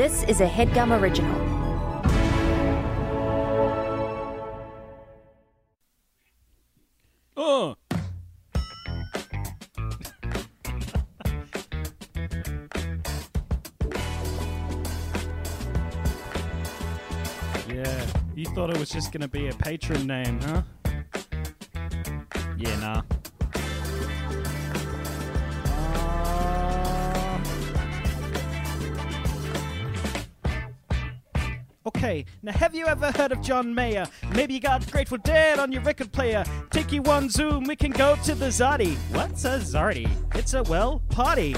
This is a headgum original. Oh. yeah, you thought it was just gonna be a patron name, huh? Yeah, nah. Okay, now have you ever heard of John Mayer? Maybe you got Grateful Dead on your record player. Take you one zoom, we can go to the Zardy. What's a Zardy? It's a, well, party.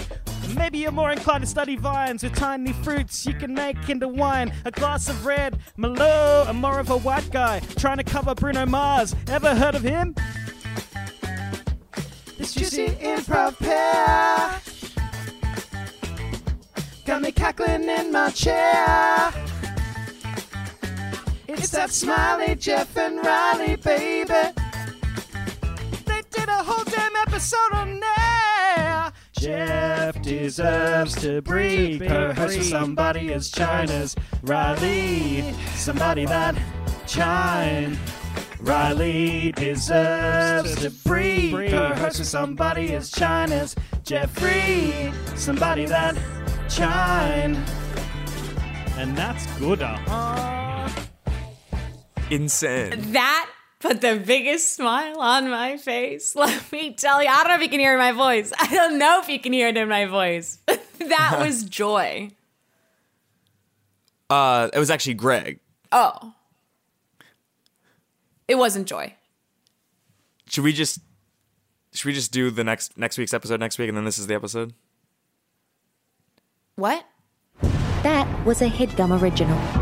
Maybe you're more inclined to study vines with tiny fruits you can make into wine. A glass of red, Merlot, and more of a white guy trying to cover Bruno Mars. Ever heard of him? This juicy improv pair got me cackling in my chair. It's that smiley Geoff and Reilly, baby. They did a whole damn episode on there. Jeff deserves to breathe. Perhaps somebody as China's Reilly. Somebody that chine. Reilly deserves to breathe. Perhaps somebody as China's Geoffrey. Somebody that chine. And that's good, uh Insane. That put the biggest smile on my face. Let me tell you. I don't know if you can hear my voice. I don't know if you can hear it in my voice. that was joy. Uh, it was actually Greg. Oh. It wasn't joy. Should we just should we just do the next next week's episode next week and then this is the episode? What? That was a headgum original.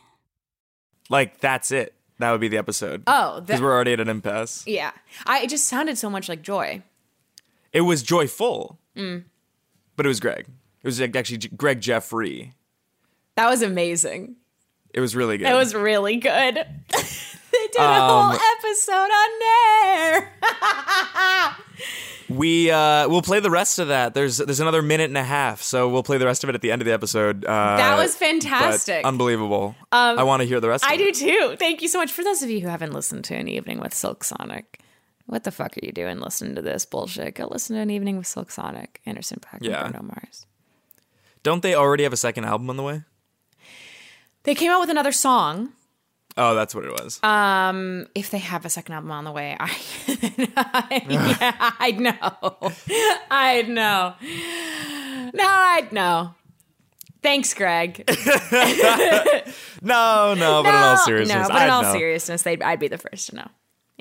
Like that's it. That would be the episode. Oh, because that- we're already at an impasse. Yeah. I, it just sounded so much like joy. It was joyful, Mm. but it was Greg. It was like, actually J- Greg Jeffrey. That was amazing. It was really good. It was really good. they did a Um, whole episode on there. We uh, we'll play the rest of that. There's there's another minute and a half, so we'll play the rest of it at the end of the episode. Uh, That was fantastic. unbelievable. Um, I want to hear the rest. I of it. do too. Thank you so much. For those of you who haven't listened to An Evening with Silk Sonic, what the fuck are you doing listening to this bullshit? Go listen to An Evening with Silk Sonic, Anderson Paak, Yeah. and Bruno Mars. Don't they already have a second album on the way? They came out with another song. Oh, that's what it was. Um, if they have a second album on the way, I, yeah, I'd know. I'd know. No, I'd know. Thanks, Greg. no, no, but in all seriousness, no, but in I'd all know. seriousness, they'd, I'd be the first to know.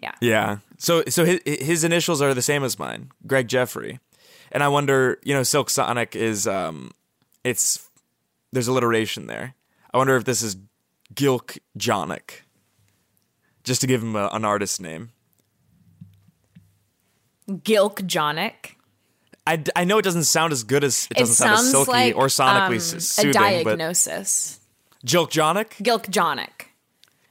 Yeah. Yeah. So so his his initials are the same as mine, Greg Jeffrey, and I wonder, you know, Silk Sonic is um, it's there's alliteration there. I wonder if this is Gilk Jonic, just to give him a, an artist name. Gilk Jonic. I, d- I know it doesn't sound as good as it It doesn't sound as silky like or sonically um, soothing, but diagnosis. Gilk Jonic, Gilk Jonic.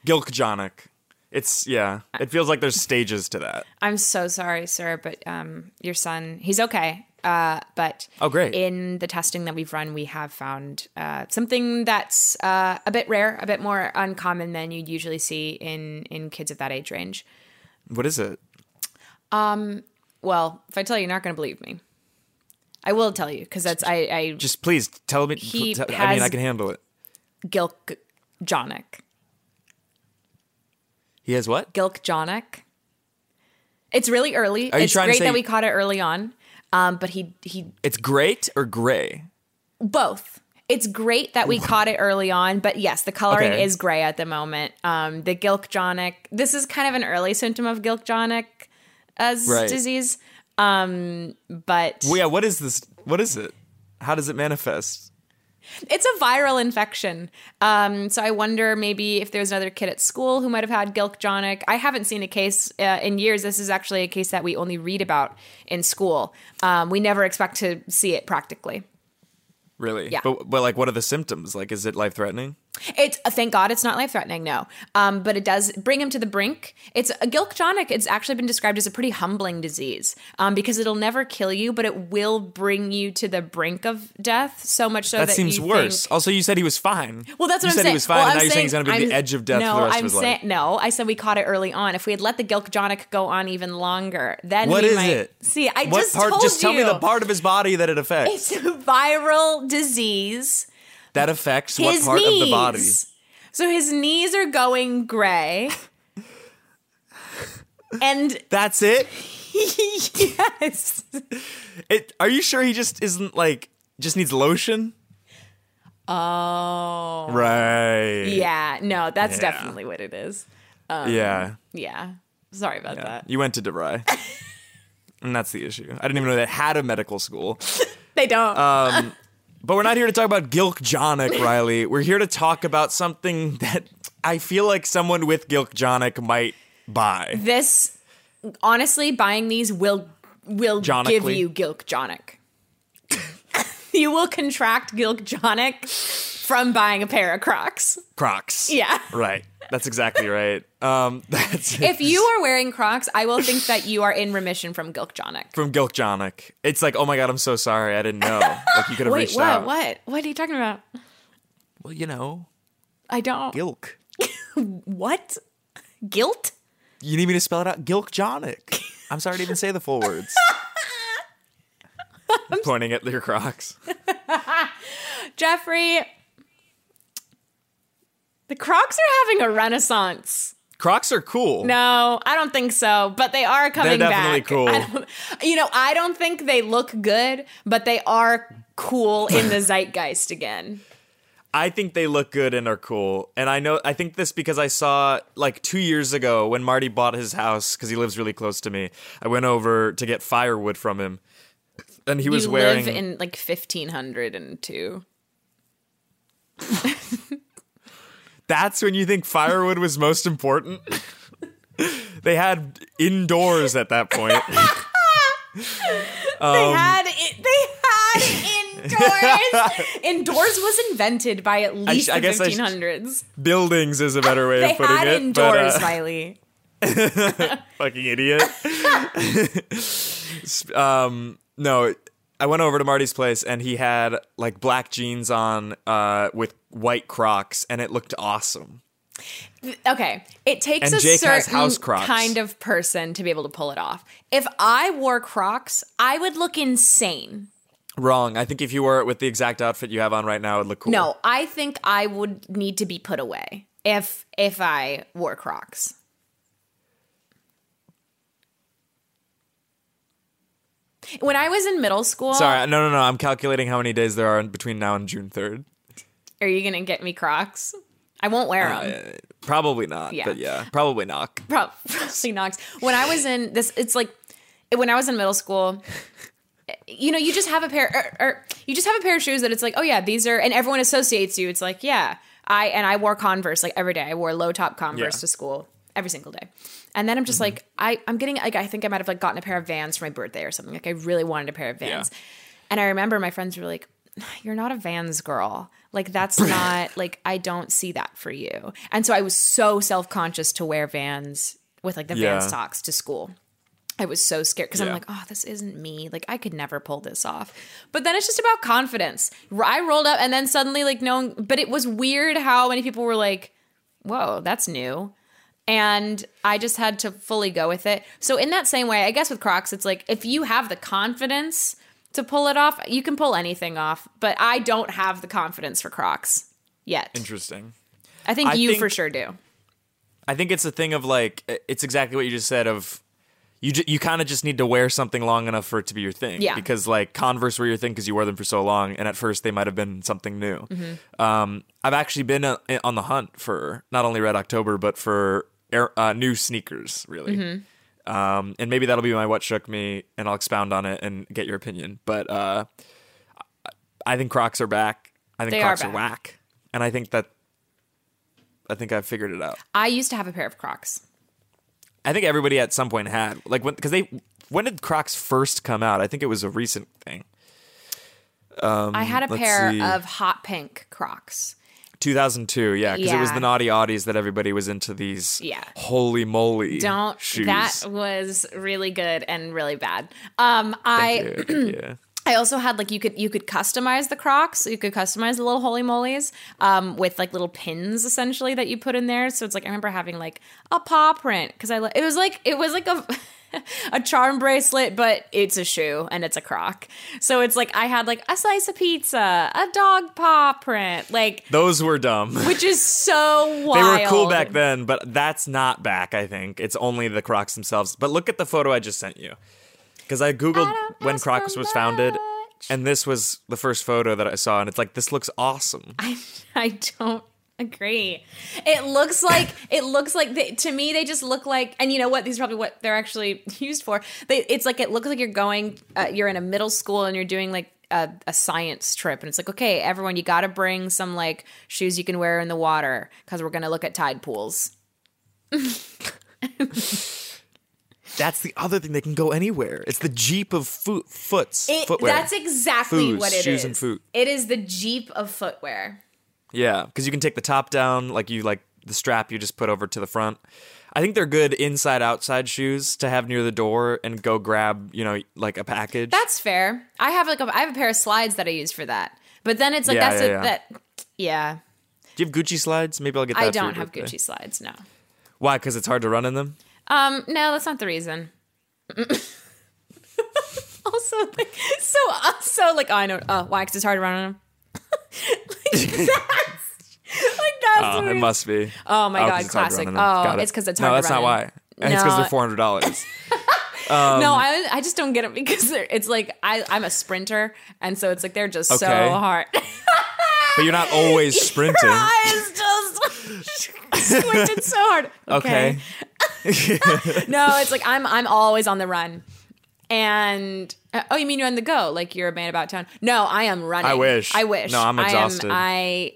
Gilk Jonic. It's yeah. It feels like there's stages to that. I'm so sorry, sir, but um, your son, he's okay. Uh, but Oh, great. in the testing that we've run, we have found uh, something that's uh, a bit rare, a bit more uncommon than you'd usually see in in kids of that age range. What is it? Um, well, if I tell you, you're not going to believe me. I will tell you because that's I I Just please tell me. He t- I mean, I can handle it. Gilk Jonic. He has what? Gilk Jonic. It's really early. Are you it's trying to great say- that we caught it early on. Um, but he he It's great or gray? both. It's great that we caught it early on, but yes, the coloring Okay. is gray at the moment. Um, the Gilk-Jonic, this is kind of an early symptom of Gilk-Jonic as Right. disease. Um, but Well, yeah. What is this? What is it? How does it manifest? It's a viral infection. Um, so I wonder maybe if there's another kid at school who might have had Gilk-Jonic. I haven't seen a case uh, in years. This is actually a case that we only read about in school. Um, we never expect to see it practically. Really? Yeah. But, but like, what are the symptoms? Like, is it life threatening? It's uh, thank God it's not life threatening, no. Um, but it does bring him to the brink. It's a Gilk-Jonic. It's actually been described as a pretty humbling disease um, because it'll never kill you, but it will bring you to the brink of death. So much so that, That seems you worse. think- Also, you said he was fine. well, that's you what I'm said saying. he was fine, Well, now you're saying he's going to be the edge of death no, for the rest I'm of his saying, life. No, I said we caught it early on. If we had let the Gilk-Jonic go on even longer, then What is might it? see. I what just part? told just tell you. me the part of his body that it affects. It's a viral disease. That affects what part knees. of the body? So his knees are going gray. and That's it. yes. It. Are you sure he just isn't like just needs lotion? Oh. Right. Yeah, no, that's Yeah. definitely what it is. yeah. Yeah. Sorry about Yeah. that. You went to DeVry. and that's the issue. I didn't even know they had a medical school. They don't. Um, but we're not here to talk about Gilk-Jonic, Reilly. We're here to talk about something that I feel like someone with Gilk-Jonic might buy. this honestly buying these will will give you Gilk-Jonic. you will contract Gilk-Jonic from buying a pair of Crocs. Crocs. Yeah. Right. That's exactly right. Um, that's If you are wearing Crocs, I will think that you are in remission from Gilk-Jonic. from Gilk-Jonic. It's like, oh my god, I'm so sorry, I didn't know. Like you could have Wait, reached what? out. What? What are you talking about? Well, you know, I don't. Gilk. What? Guilt? You need me to spell it out? Gilk-Jonic. I'm sorry to even say the full words. I'm Pointing at your Crocs. Jeffrey, the Crocs are having a renaissance. Crocs are cool. No, I don't think so, but they are coming definitely back. cool. I don't- you know, I don't think they look good, but they are cool in the zeitgeist again. I think they look good and are cool. And I know I think this because I saw like 2 years ago when Marty bought his house cuz he lives really close to me. I went over to get firewood from him. And he was you wearing in like 1502. That's when you think firewood was most important? they had indoors at that point. Um, they had it, they had indoors. indoors was invented by at least I the I sh- 1500s. Buildings is a better way they of putting had it. indoors, but, uh, Reilly. fucking idiot. um, no, I went over to Marty's place and he had like black jeans on uh, with white Crocs, and it looked awesome. Okay, it takes And a Jake certain kind of person to be able to pull it off. If I wore Crocs, I would look insane. Wrong. I think if you wore it with the exact outfit you have on right now, it would look cool. No, I think I would need to be put away if if I wore Crocs. When I was in middle school, Sorry, no, no, no. I'm calculating how many days there are between now and June 3rd. are you gonna get me Crocs? I won't wear them. Uh, probably not, Yeah. but yeah, probably not. Prob- probably Knox. When I was in this, it's like when I was in middle school. You know, you just have a pair, or, or you just have a pair of shoes that it's like, oh yeah, these are, and everyone associates you. It's like, yeah, I and I wore Converse like every day. I wore low top Converse Yeah. To school every single day, and then I'm just mm-hmm. like, I I'm getting like I think I might have like gotten a pair of Vans for my birthday or something. Like I really wanted a pair of Vans, and I remember my friends were like, you're not a Vans girl. Like that's not like I don't see that for you. And so I was so self-conscious to wear Vans with like the Yeah. Vans socks to school. I was so scared because I'm like, oh, this isn't me. Like I could never pull this off. But then it's just about confidence. I rolled up and then suddenly like no one, but it was weird how many people were like, whoa, that's new. And I just had to fully go with it. So in that same way, I guess with Crocs, it's like if you have the confidence to pull it off. You can pull anything off, but I don't have the confidence for Crocs yet. Interesting. I think I you think- for sure do. I think it's a thing of like it's exactly what you just said of you ju- you kind of just need to wear something long enough for it to be your thing. Yeah. Because like Converse were your thing because you wore them for so long, and at first they might have been something new. Mm-hmm. Um, I've actually been uh, on the hunt for not only Red October but for air, uh, new sneakers, really. Mm-hmm. Um, and maybe that'll be my what shook me, and I'll expound on it and get your opinion. But uh, I- I think Crocs are back. I think They Crocs are, back. whack, and I think that I think I've figured it out. I used to have a pair of Crocs. I think everybody at some point had like when because they when did Crocs first come out? I think it was a recent thing. I had a pair see. of hot pink Crocs. 2002, yeah, because it was Yeah. the naughty oddies that everybody was into these. Yeah. holy moly! Don't shoes. that was really good and really bad. Um, I you. I also had like you could you could customize the Crocs. You could customize the little holy molies um, with like little pins essentially that you put in there. So it's like I remember having like a paw print because I li- it was like it was like a a charm bracelet, but it's a shoe and it's a Croc. So it's like I had like a slice of pizza, a dog paw print, like Those were dumb. which is so wild. they were cool back then, but that's not back. I think it's only the Crocs themselves. But look at the photo I just sent you, because I googled don't when Crocs was founded, and this was the first photo that I saw, and it's like this looks awesome. I, I don't agree. It looks like it looks like they, to me they just look like and you know what these are probably what they're actually used for. They, it's like it looks like you're going uh, you're in a middle school and you're doing like a, a science trip and it's like okay everyone you got to bring some like shoes you can wear in the water because we're gonna look at tide pools. That's the other thing; they can go anywhere. It's the Jeep of foot foots It, footwear. that's exactly what it is. shoes and foot. It is the jeep of footwear. Yeah, because you can take the top down, like you like the strap you just put over to the front. I think they're good inside outside shoes to have near the door and go grab, you know, like a package. That's fair. I have like a, I have a pair of slides that I use for that. But then it's like Yeah, that's yeah, a, yeah. that yeah. Do you have Gucci slides? Maybe I'll get that. I don't have birthday. Gucci slides. No. Why? Because it's hard to run in them. Um, no, that's not the reason. also, like, so, uh, so, like, oh, I know. Oh, why? Because it's hard to run on them. Like, that's, like, that's Oh, it must be. Oh my Oh, god, it's hard to classic. Oh, in them. Got it. it's because it's No, hard that's to not why. And it's because they're four hundred dollars. no, Um, I, I just don't get it because it's like I, I'm a sprinter, and so it's like they're just so hard. but you're not always sprinting. Your eyes just squinted so hard. Okay. no, it's like I'm I'm always on the run. And uh, oh, you mean you're on the go? Like you're a man about town? No, I am running. I wish. I wish. No, I'm I am- exhausted. I,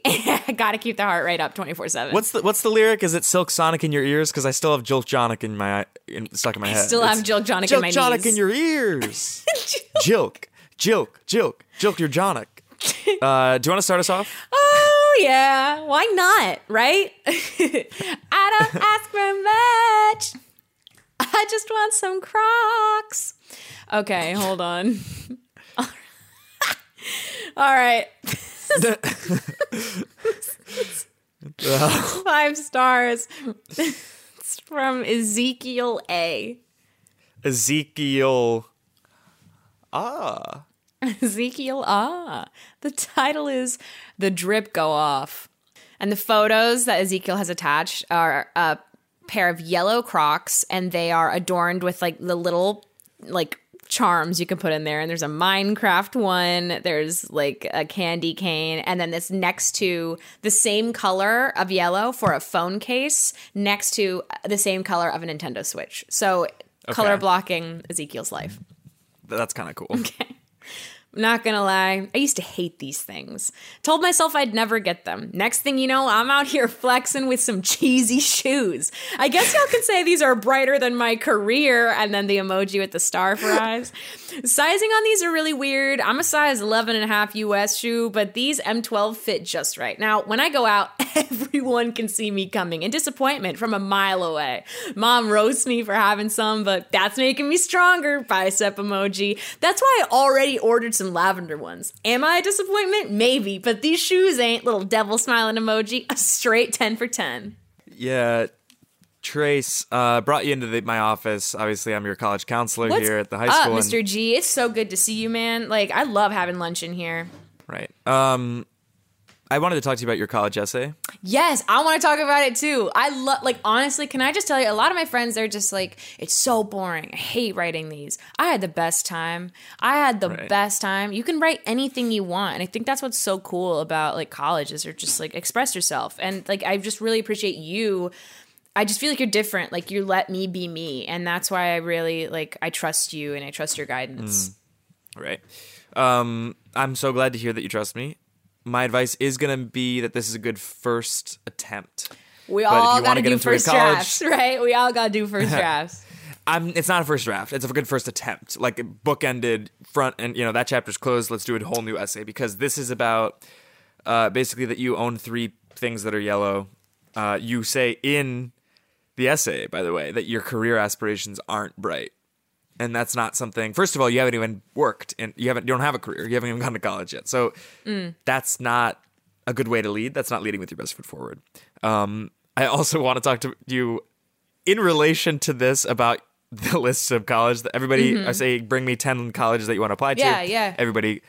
got to keep the heart rate up 24 seven. What's the What's the lyric? Is it Silk Sonic in your ears? Because I still have Jilk Jonic in my in, stuck in my head. still have Jilk Jonic in Jilk my Jonic knees. in your ears. Jilk, Jilk, Jilk, Jilk your Jonic. Uh, do you want to start us off? Oh yeah, why not? Right? I don't ask for much. I just want some Crocs. Okay, hold on. All right. Five stars. It's from Ezekiel A. Ezekiel. Ah. Ezekiel Ah. The title is The Drip Go Off. And the photos that Ezekiel has attached are a pair of yellow Crocs, and they are adorned with like the little like charms you can put in there. And there's a Minecraft one, there's like a candy cane, and then this next to the same color of yellow for a phone case next to the same color of a Nintendo Switch. So color blocking Ezekiel's life. That's kind of cool. I'm not gonna lie, I used to hate these things. Told myself I'd never get them. Next thing you know, I'm out here flexing with some cheesy shoes. I guess y'all can say these are brighter than my career, and then the emoji with the star for eyes. Sizing on these are really weird. I'm a size 11 and a half US shoe, but these M12 fit just right. Now, when I go out, everyone can see me coming in disappointment from a mile away. Mom roasts me for having some, but that's making me stronger. Bicep emoji. That's why I already ordered some lavender ones. Am I a disappointment? Maybe, but these shoes ain't. Little devil smiling emoji. A straight 10 for 10. Yeah. Trace, uh, brought you into the, my office. Obviously, I'm your college counselor What's here at the high up, school. Mr. G? It's so good to see you, man. Like, I love having lunch in here. right. Um, I wanted to talk to you about your college essay. Yes, I want to talk about it too. I love, like, honestly, can I just tell you, a lot of my friends, they're just like, it's so boring. I hate writing these. I had the best time. I had the Right. best time. You can write anything you want. And I think that's what's so cool about, like, college is you're just, like, express yourself. And, like, I just really appreciate you. I just feel like you're different. Like, you let me be me. And that's why I really, like, I trust you and I trust your guidance. Right. Um, I'm so glad to hear that you trust me. My advice is going to be that this is a good first attempt. We But all got wanna do first college- drafts, right? We all got to do first drafts. I'm, it's not a first draft. It's a good first attempt. Like bookended front and you know that chapter's closed. Let's do a whole new essay because this is about uh, basically that you own three things that are yellow. Uh, you say in the essay, by the way, that your career aspirations aren't bright, and that's not something. First of all, you haven't even worked and you haven't you don't have a career. You haven't even gone to college yet. So that's not a good way to lead. That's not leading with your best foot forward. Um, I also want to talk to you in relation to this about the lists of college that everybody I say bring me 10 colleges that you want to apply to. Mm-hmm. Yeah, yeah. Everybody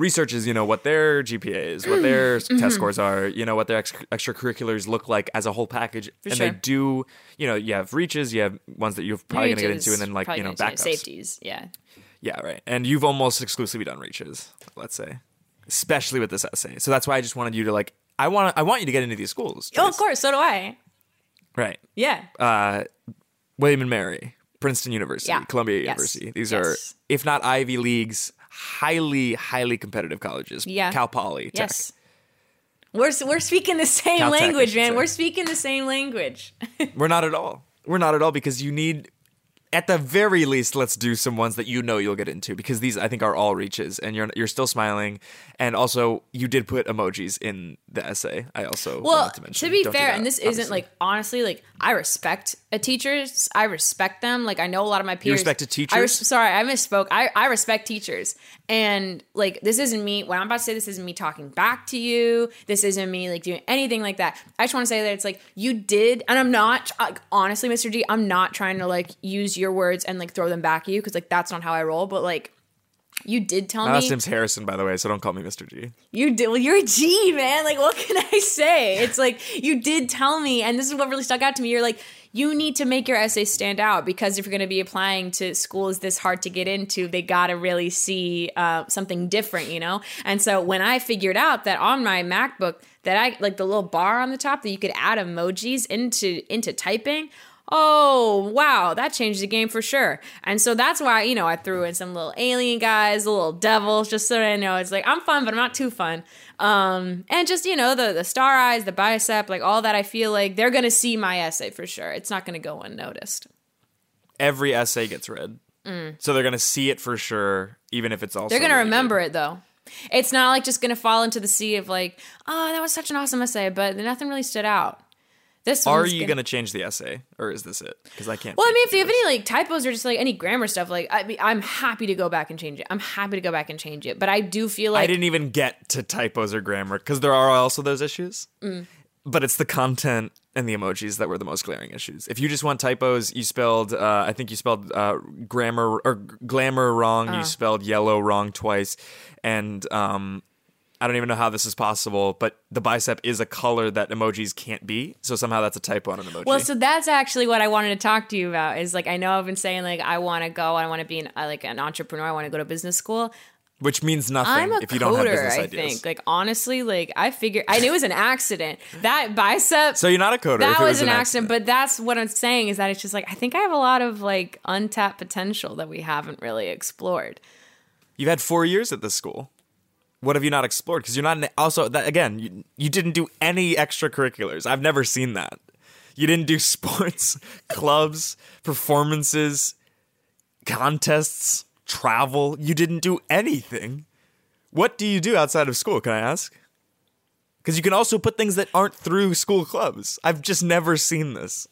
researches, you know, what their GPA is, what their Mm-hmm. test scores are, you know, what their ex- extracurriculars look like as a whole package. and sure. they do, you know, you have reaches, you have ones that you're probably going to get into and then like, you know, backups. Safeties, yeah. Yeah, right. And you've almost exclusively done reaches, let's say. Especially with this essay. So that's why I just wanted you to like I want I want you to get into these schools. Oh, of course. So do I. Right. Yeah. uh, William and Mary, Princeton University, Yeah. Columbia Yes. University. These Yes. are, if not Ivy Leagues, highly, highly competitive colleges. Yeah. Cal Poly, Tech. yes. We're we're speaking the same Caltech, language, man. We're speaking the same language. We're not at all. We're not at all because you need, at the very least, let's do some ones that you know you'll get into because these I think are all reaches and you're you're still smiling and also you did put emojis in the essay. I also well, to, mention. to be Don't fair, that, and this isn't like honestly, like I respect a teachers. I respect them. Like I know a lot of my peers. respect a teachers? Res- sorry, I misspoke. I I respect teachers, and like this isn't me. What I'm about to say, this isn't me talking back to you. This isn't me like doing anything like that. I just want to say that it's like you did, and I'm not like honestly, Mr. G. I'm not trying to like use your words and like throw them back at you because like that's not how I roll. But like. You did tell My me last name's Harrison, by the way, so don't call me Mr. G. you did. Well, you're a G, man. Like, what can I say? It's like you did tell me, and this is what really stuck out to me. You're like, you need to make your essay stand out because if you're going to be applying to schools this hard to get into, they got to really see uh, something different, you know. And so when I figured out that on my MacBook that I like the little bar on the top that you could add emojis into into typing. Oh, wow, that changed the game for sure. And so that's why, you know, I threw in some little alien guys, little devils, just so I know it's like I'm fun, but I'm not too fun. Um, and just, you know, the the star eyes, the bicep, like all that I feel like they're gonna see my essay for sure. It's not gonna go unnoticed. Every essay gets read. So they're going to see it for sure, even if it's also. Mm. They're gonna rated. remember it though. It's not like just gonna fall into the sea of like, oh, that was such an awesome essay, but nothing really stood out. This Are you gonna- going to change the essay, or is this it? Because I can't. Well, I mean, if you have any like typos or just like any grammar stuff, like I mean, I'm happy to go back and change it. I'm happy to go back and change it. But I do feel like I didn't even get to typos or grammar because there are also those issues. Mm. But it's the content and the emojis that were the most glaring issues. If you just want typos, you spelled, uh, I think you spelled uh, grammar or glamour wrong. Uh. You spelled yellow wrong twice, and um, I don't even know how this is possible. But the bicep is a color that emojis can't be, so somehow that's a typo on an emoji. Well, so that's actually what I wanted to talk to you about. Is like I know I've been saying like I want to go, I want to be an, uh, like an entrepreneur, I want to go to business school. which means nothing if you don't have coder, business I ideas. think. Like honestly, like I figured, I knew it was an accident. That bicep. so you're not a coder. that if it was, an accident, but that's what I'm saying is that it's just like I think I have a lot of like untapped potential that we haven't really explored. You've had four years at this school. What have you not explored? Because you're not. An, also, that again, you, you didn't do any extracurriculars. I've never seen that. You didn't do sports, clubs, performances, contests, travel. You didn't do anything. What do you do outside of school? Can I ask? Because you can also put things that aren't through school clubs. I've just never seen this.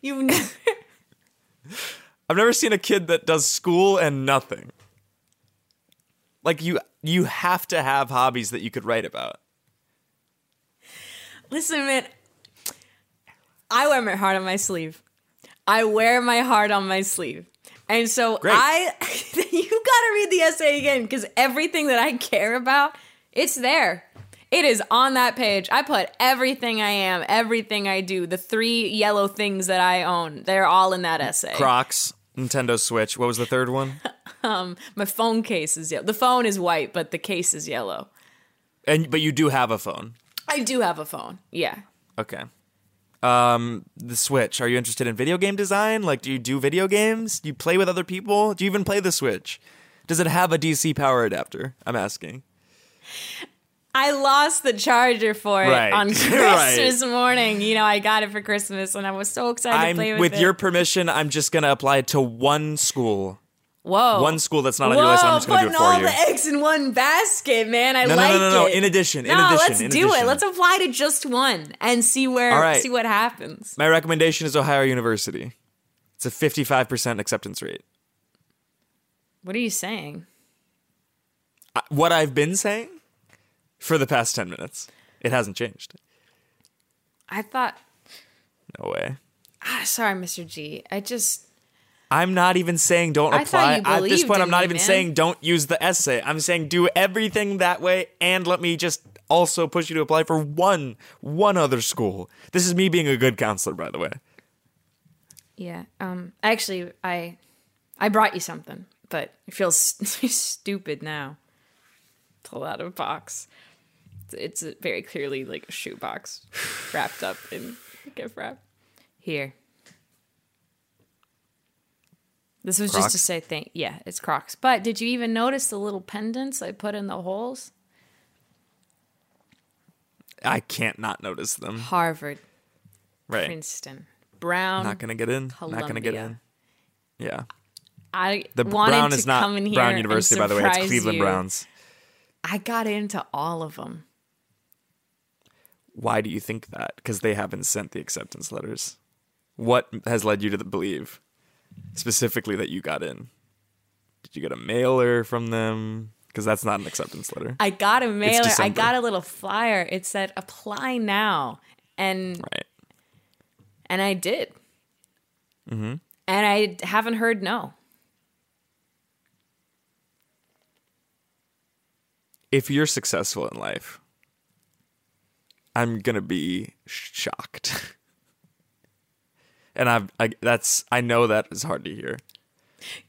You never. I've never seen a kid that does school and nothing. Like you you have to have hobbies that you could write about. Listen, man. I wear my heart on my sleeve. I wear my heart on my sleeve. And so Great. I you got to read the essay again cuz everything that I care about, it's there. It is on that page. I put everything I am, everything I do, the three yellow things that I own. They're all in that essay. Crocs, Nintendo Switch. What was the third one? Um, my phone case is yellow. The phone is white, but the case is yellow. And but you do have a phone. I do have a phone. Yeah. Okay. Um, the Switch. Are you interested in video game design? Like, do you do video games? Do you play with other people? Do you even play the Switch? Does it have a DC power adapter? I'm asking. I lost the charger for it Right. on Right. Christmas morning. You know, I got it for Christmas and I was so excited to I'm play with, with it. your permission. I'm just gonna apply it to one school. Whoa. One school that's not on Whoa, your list. I'm just gonna do it for all you. the eggs in one basket, man. I No, no, like no, no, no. it. In addition, in no, addition, let's in do it. Let's apply to just one and see where All right. see what happens. My recommendation is Ohio University. It's a 55% acceptance rate. What are you saying? Uh, What I've been saying for the past 10 minutes, it hasn't changed. I thought No way. ah, sorry, Mr. G. I just I'm not even saying don't I apply. At this point, I'm not even man. saying don't use the essay. I'm saying do everything that way and let me just also push you to apply for one one other school. This is me being a good counselor, by the way. Yeah. Um. Actually, I I brought you something, but it feels stupid now. Pull out a box. It's, it's very clearly like a shoebox wrapped up in gift wrap. Here. This was just to say thank. Yeah, it's Crocs. But did you even notice the little pendants I put in the holes? I can't not notice them. Harvard, Right. Princeton, Brown. Not gonna get in. Not gonna get in. Yeah. I The wanted Brown to is not come in here Brown University, by the way. It's Cleveland you. Browns. I got into all of them. Why do you think that? Because they haven't sent the acceptance letters. What has led you to believe specifically that you got in? Did you get a mailer from them? Because that's not an acceptance letter. I got a mailer. I got a little flyer. It said apply now. And Right. and I did. Mm-hmm. And I haven't heard no. If you're successful in life, I'm gonna be shocked. and I've I, that's I know that is hard to hear.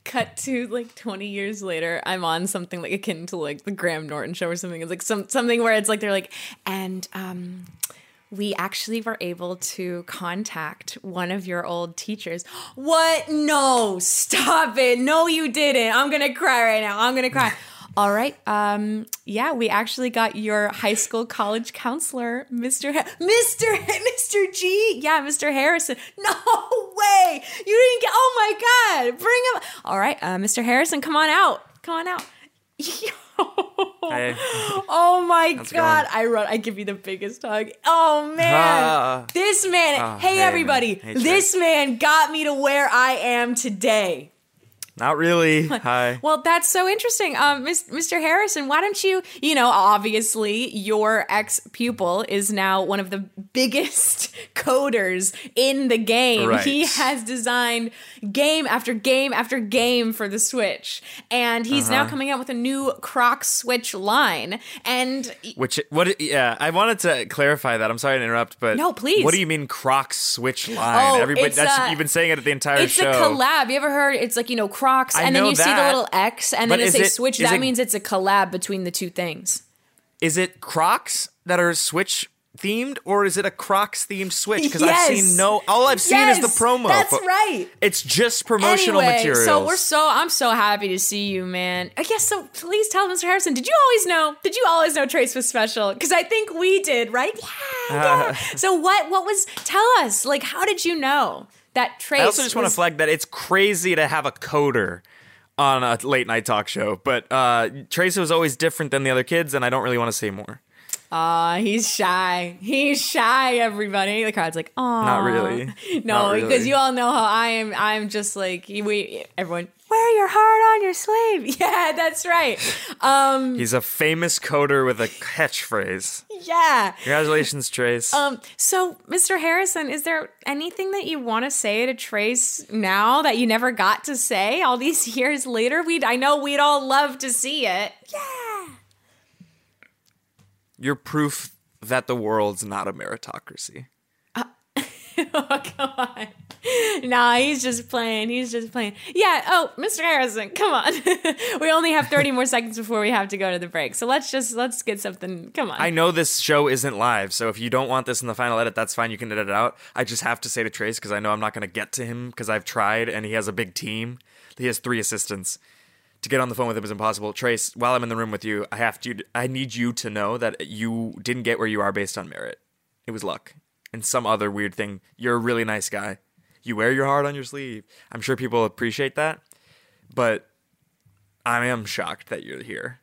Cut to like 20 years later, I'm on something like akin to like the Graham Norton show or something. It's like some something where it's like they're like, and um we actually were able to contact one of your old teachers. What? No, stop it. No, you didn't. I'm gonna cry right now. I'm gonna cry. All right. Um, yeah, we actually got your high school college counselor, Mr. Ha- Mr. Mr. G. Yeah, Mr. Harrison. No way. You didn't get Oh my god. Bring him. All right, uh, Mr. Harrison, come on out. Come on out. Hey. Oh my How's god! I run. I give you the biggest hug. Oh man, Ah. this man. Ah, hey, hey, man. everybody, Hey, this man got me to where I am today. Not really. Hi. Well, that's so interesting. Um, Mr. Harrison, why don't you, you know, obviously your ex pupil is now one of the biggest coders in the game. Right. He has designed game after game after game for the Switch. And he's now Uh-huh. coming out with a new Croc Switch line. And Which what? Yeah, I wanted to clarify that. I'm sorry to interrupt, but No, please. What do you mean Croc Switch line? Oh, Everybody, that's you've been saying it the entire it's show. It's a collab. You ever heard? It's like you know Crocs, I and then you see the little X, and then it says it- Switch. That it- means it's a collab between the two things. Is it Crocs that are Switch themed, or is it a Crocs themed Switch? Because Yes. I've seen no. All I've seen is the promo. That's right. It's just promotional anyway, materials. So we're so I'm so happy to see you, man. Uh, I guess so. Please tell Mr. Harrison. Did you always know? Did you always know Trace was special? Because I think we did, right? Yeah. yeah. Uh, so what? What was? Tell us. Like, how did you know that Trace? I also just want to flag that it's crazy to have a coder on a late night talk show, but uh, Trace was always different than the other kids, and I don't really want to say more. Aw, he's shy. He's shy. Everybody. The crowd's like, oh, Not really. No, Not because really. you all know how I am. I'm just like we. Everyone. Where wear your heart on your sleeve. Yeah, that's right. Um, He's a famous coder with a catchphrase. yeah. Congratulations, Trace. Um, so, Mr. Harrison, is there anything that you want to say to Trace now that you never got to say all these years later? We'd, I know we'd all love to see it. Yeah. You're proof that the world's not a meritocracy. Oh, come on. Nah, he's just playing. He's just playing. Yeah. Oh, Mr. Harrison, come on. we only have 30 more seconds before we have to go to the break. So let's just, let's get something. Come on. I know this show isn't live, so if you don't want this in the final edit, that's fine. You can edit it out. I just have to say to Trace because I know I'm not going to get to him because I've tried and he has a big team. He has three assistants. To get on the phone with him is impossible. Trace, while I'm in the room with you, I have to. I need you to know that you didn't get where you are based on merit. It was luck and some other weird thing. You're a really nice guy. You wear your heart on your sleeve. I'm sure people appreciate that, but I am shocked that you're here.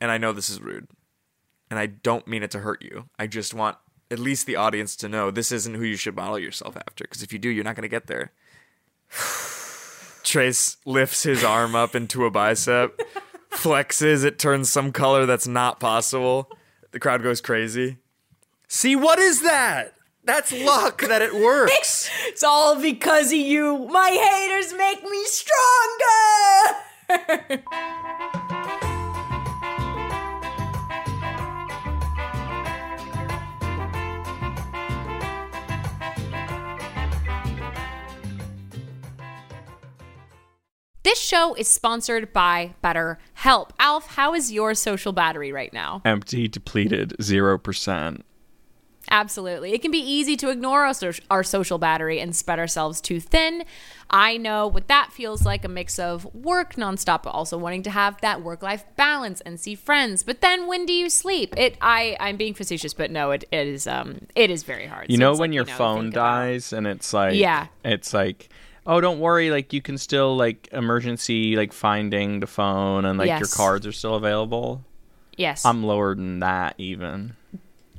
And I know this is rude. And I don't mean it to hurt you. I just want at least the audience to know this isn't who you should model yourself after. Because if you do, you're not going to get there. Trace lifts his arm up into a bicep, flexes, it turns some color that's not possible. The crowd goes crazy. See, what is that? That's luck that it works. it's all because of you. My haters make me stronger. This show is sponsored by BetterHelp. Alf, how is your social battery right now? Empty, depleted, 0%. Absolutely. It can be easy to ignore our, so- our social battery and spread ourselves too thin. I know what that feels like a mix of work nonstop, but also wanting to have that work life balance and see friends. But then when do you sleep? It I, I'm being facetious, but no, it, it is um it is very hard. You So know when like, your you know, phone dies and it's like Yeah. it's like oh don't worry like you can still like emergency like finding the phone and like your cards are still available. Yes. I'm lower than that even.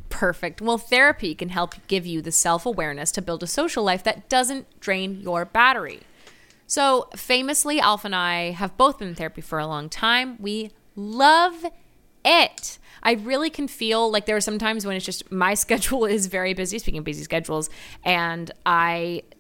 Perfect. Well, therapy can help give you the self awareness to build a social life that doesn't drain your battery. So, famously, Alf and I have both been in therapy for a long time. We love it. I really can feel like there are some times when it's just my schedule is very busy, speaking of busy schedules, and I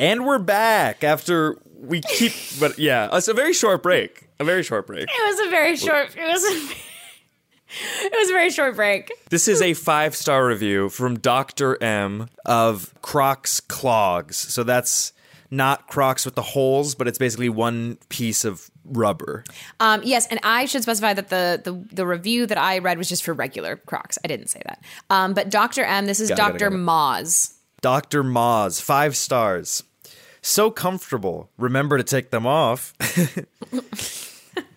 And we're back after we keep, but yeah, it's a very short break. A very short break. It was a very short, it was a, it was a very short break. This is a five star review from Dr. M of Crocs Clogs. So that's not Crocs with the holes, but it's basically one piece of rubber. Um, yes, and I should specify that the, the the review that I read was just for regular Crocs. I didn't say that. Um, but Dr. M, this is Got it, got it, Dr. got it. Moz. Dr. Moz, five stars. So comfortable. Remember to take them off.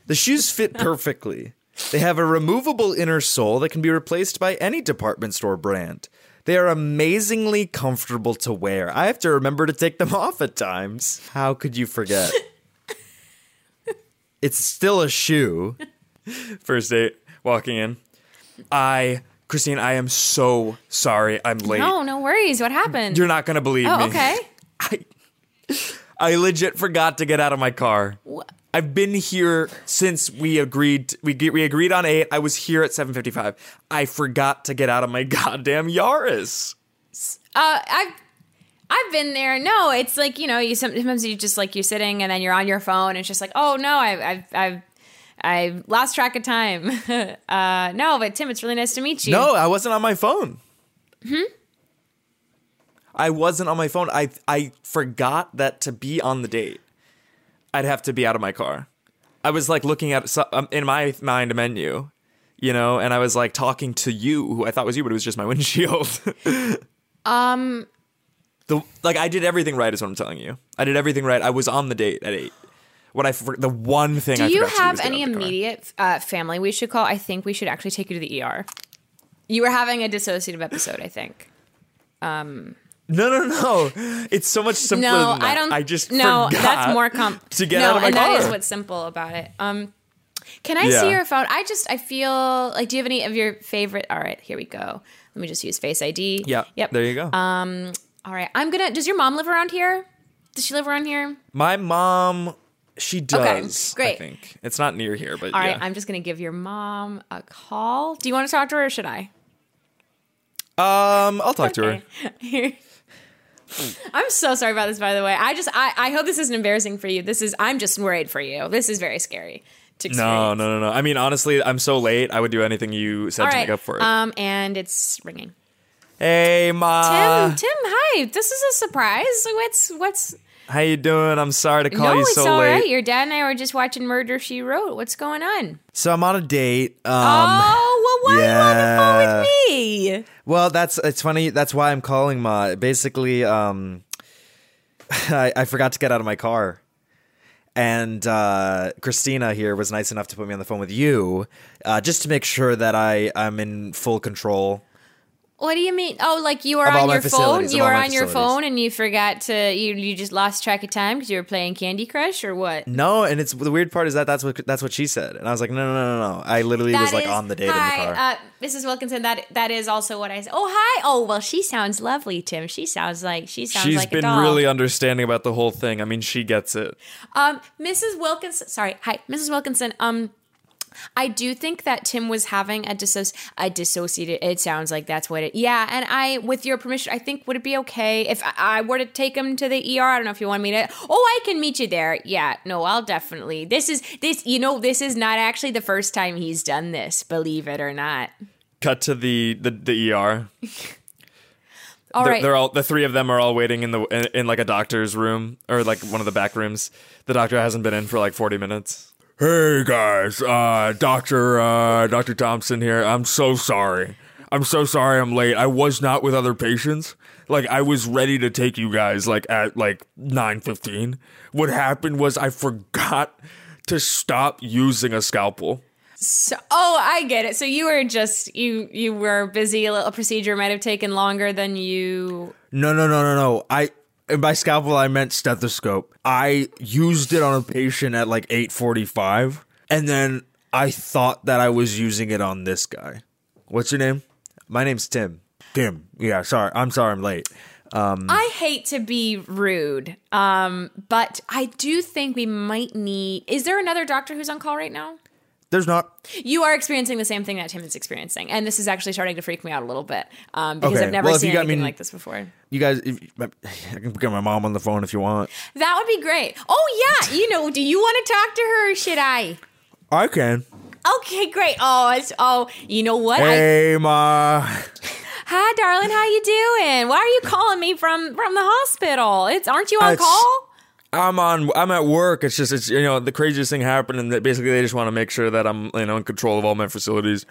the shoes fit perfectly. They have a removable inner sole that can be replaced by any department store brand. They are amazingly comfortable to wear. I have to remember to take them off at times. How could you forget? it's still a shoe. First date, walking in. I, Christine, I am so sorry. I'm late. No, no worries. What happened? You're not gonna believe oh, me. okay. I legit forgot to get out of my car. I've been here since we agreed. We we agreed on eight. I was here at seven fifty five. I forgot to get out of my goddamn Yaris. Uh, I've I've been there. No, it's like you know, you sometimes you just like you're sitting and then you're on your phone. And it's just like, oh no, I've I've I've, I've lost track of time. uh, no, but Tim, it's really nice to meet you. No, I wasn't on my phone. Hmm. I wasn't on my phone. I I forgot that to be on the date, I'd have to be out of my car. I was like looking at um, in my mind a menu, you know, and I was like talking to you, who I thought was you, but it was just my windshield. Um. The like I did everything right is what I'm telling you. I did everything right. I was on the date at eight. What I the one thing Do I you forgot to do have any out of the car. immediate uh, family we should call? I think we should actually take you to the ER. You were having a dissociative episode, I think. Um, No, no, no. It's so much simpler no. I don't. I just no. That's more com- to get no, out of my and car. that is what's simple about it. Um, can I Yeah. see your phone? I just I feel like. Do you have any of your favorite? All right, here we go. Let me just use Face ID. Yeah. Yep. There you go. Um. All right. I'm gonna. Does your mom live around here? Does she live around here? My mom, she does. Okay, great. I think it's not near here, but All right. yeah. I'm just gonna give your mom a call. Do you want to talk to her or should I? um, I'll talk to her. I'm so sorry about this, by the way. I just, I, I hope this isn't embarrassing for you. This is, I'm just worried for you. This is very scary to. No, no, no, no. I mean, honestly, I'm so late. I would do anything you said All to right. make up for it. Um, and it's ringing. hey, ma. Tim, Tim, hi. This is a surprise. What's, what's? How you doing? I'm sorry to call no, you it's so all late. right. Your dad and I were just watching Murder She Wrote. What's going on? So I'm on a date. Um, oh, well, Well, that's it's funny. That's why I'm calling Ma. Basically, um, I, I forgot to get out of my car, and uh, Christina here was nice enough to put me on the phone with you, uh, just to make sure that I I'm in full control. What do you mean? Oh, like you were on your phone. You were on your phone and you forgot to. You you just lost track of time because you were playing Candy Crush or what? No, and it's the weird part is that that's what that's what she said, and I was like, no, no, no, no, no. I literally was That like is- on the date hi, in the car. Uh, Mrs. Wilkinson, that that is also what I said. Oh, hi. Oh, well, she sounds lovely, Tim. She sounds like she sounds She's like a been really understanding about the whole thing. I mean, she gets it. um, Mrs. Wilkinson. Sorry, hi, Mrs. Wilkinson. Um, I do think that Tim was having a dissoci- a dissociated. It sounds like that's what it. Yeah, and I, with your permission, I think would it be okay if I, I were to take him to the ER? I don't know if you want me to. Oh, I can meet you there. Yeah, no, I'll definitely. This is this. You know, this is not actually the first time he's done this. Believe it or not. Cut to the the, the ER. All they're, right. they're all the three of them are all waiting in the in, in like a doctor's room or like one of the back rooms. The doctor hasn't been in for like forty minutes. Hey guys, uh, Doctor uh, Doctor Thompson here. I'm so sorry. I'm so sorry I'm late. I was not with other patients. Like I was ready to take you guys like at like 9:15. What happened was I forgot to stop using a scalpel. So, oh, I get it. So you were just you you were busy. A little procedure might have taken longer than you. No, no, no, no, no. I and by scalpel I meant stethoscope. I used it on a patient at like 8:45 and then I thought that I was using it on this guy. What's your name? My name's Tim. Tim. Yeah, sorry. I'm sorry I'm late. Um I hate to be rude, um, but I do think we might need. Is there another doctor who's on call right now? There's not You are experiencing the same thing that Tim is experiencing, and this is actually starting to freak me out a little bit um, because Okay, I've never well, seen anything me- like this before. you guys if, I can get my mom on the phone if you want. That would be great. Oh yeah, you know. Do you want to talk to her or should I? I can. Okay, great. Oh, it's oh, you know what? I, Hey, ma. Hi, darling. How you doing? Why are you calling me from from the hospital? It's aren't you on It's- call? I'm on. I'm at work. It's just it's you know the craziest thing happened, and that basically they just want to make sure that I'm you know in control of all my facilities.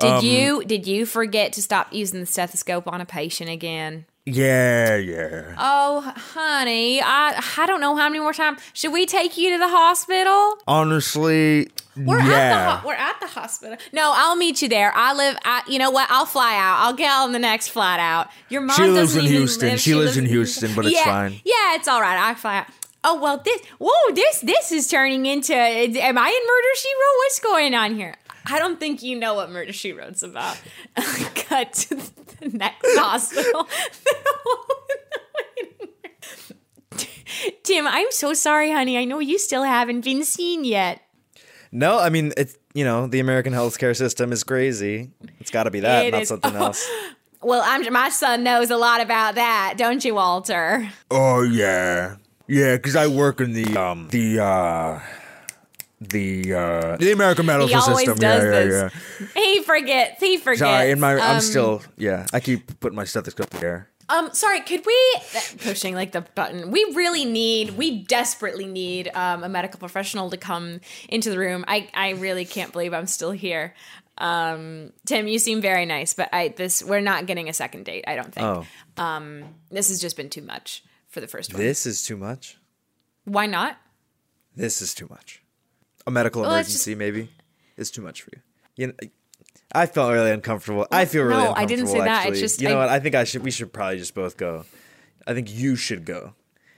Did Um, you did you forget to stop using the stethoscope on a patient again? Yeah, yeah. Oh, honey, I I don't know how many more times. Should we take you to the hospital? Honestly, We're at the ho- we're at the hospital. No, I'll meet you there. I live. I, you know what? I'll fly out. I'll get on the next flight out. Your mom She lives doesn't in Houston. live- She lives in Houston, but it's yeah, fine. Yeah, it's all right. I fly out. Oh well, this whoa, this this is turning into. Am I in Murder She Wrote? What's going on here? I don't think you know what Murder She Wrote's about. Cut to the next hospital. Tim, I'm so sorry, honey. I know you still haven't been seen yet. No, I mean it's you know the American healthcare system is crazy. It's got to be that, It not is. something else. Well, I'm my son knows a lot about that, don't you, Walter? Oh yeah, yeah. Because I work in the um the uh the uh the American medical He always system. does yeah, this. yeah, yeah. He forgets. He forgets. Sorry, in my I'm Um, still yeah. I keep putting my stethoscope air. Um, sorry, could we pushing like the button? We really need, we desperately need um, a medical professional to come into the room. I, I really can't believe I'm still here. Um, Tim, you seem very nice, but I this we're not getting a second date. I don't think. Oh, Um, this has just been too much for the first one. this is too much. Why not? This is too much. A medical Well, emergency maybe is too much for you. You know, I felt really uncomfortable. I feel really No, uncomfortable. I didn't say that. It's just- you know I- what? I think I should. We should probably just both go. I think you should go,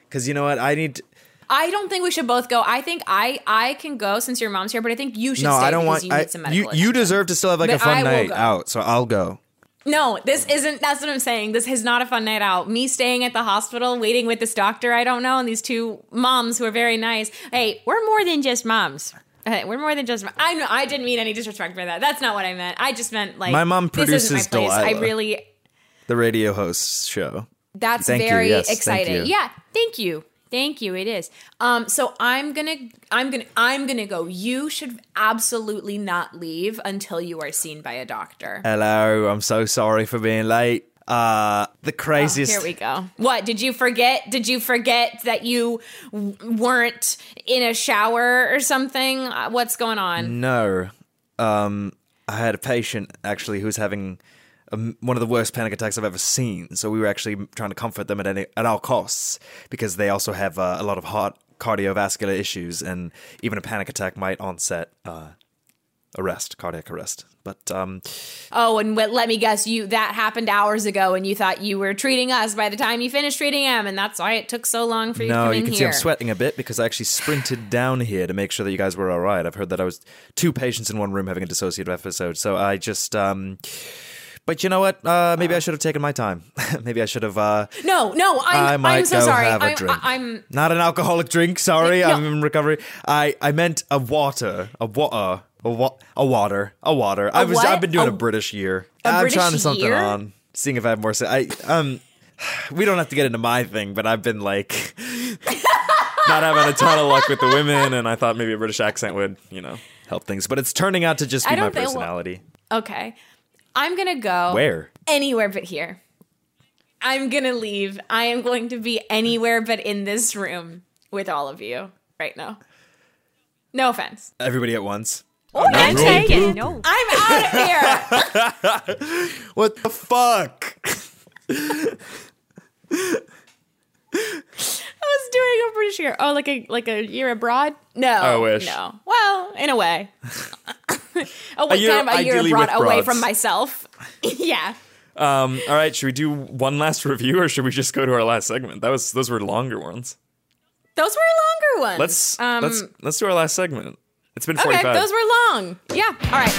because you know what? I need. I don't think we should both go. I think I I can go since your mom's here, but I think you should. no, I don't want. You, I, you you deserve to still have like a But I fun night out. So I'll go. No, this isn't. That's what I'm saying. This is not a fun night out. Me staying at the hospital, waiting with this doctor I don't know, and these two moms who are very nice. Hey, we're more than just moms. Hey, we're more than just. I know. I didn't mean any disrespect for that. That's not what I meant. I just meant like My mom this isn't my produces place. I really. The radio host show. That's Thank you, very yes, thank exciting. you. Yeah, thank you. Thank you. It is. Um so I'm going to I'm to I'm to go. You should absolutely not leave until you are seen by a doctor. Hello, I'm so sorry for being late. Uh, the craziest. Here we go. What did you forget? Did you forget that you w- weren't in a shower or something? Uh, What's going on? No. Um, I had a patient actually who was having um, one of the worst panic attacks I've ever seen. So we were actually trying to comfort them at any at all costs because they also have uh, a lot of heart cardiovascular issues, and even a panic attack might onset uh, arrest, cardiac arrest. But um, Oh, and let me guess, you that happened hours ago, and you thought you were treating us by the time you finished treating him, and that's why it took so long for you to no, come you can see. I'm sweating a bit because I actually sprinted down here to make sure that you guys were all right. I've heard that I was two patients in one room having a dissociative episode, so I just um. But you know what? Uh, maybe I should have taken my time. maybe I should have. Uh, No, no, I'm, I might I'm so sorry. have a I'm, drink. I'm Not an alcoholic drink. Sorry, No. I'm in recovery. I I meant a water, a water, a wa- a water, a water. I was what? I've been doing a, A- British year. a I'm British trying something year? on, seeing if I have more. Say, I um, we don't have to get into my thing, but I've been like Not having a ton of luck with the women, and I thought maybe a British accent would you know. help things, but it's turning out to just be my personality. okay. I'm gonna go Where? anywhere but here. I'm gonna leave. I am going to be anywhere but in this room with all of you right now. No offense. Everybody at once. Oh, I'm taken. No. I'm out of here. What the fuck? I was doing a British year. Oh, like a like a year abroad? No. I wish. No. Well, in a way. oh, what year- kind of a year with away from myself? yeah. Um, all right, should we do one last review, or should we just go to our last segment? That was those were longer ones. Those were longer ones. Let's um, let's let's do our last segment. It's been Okay, those were long. Yeah. All right.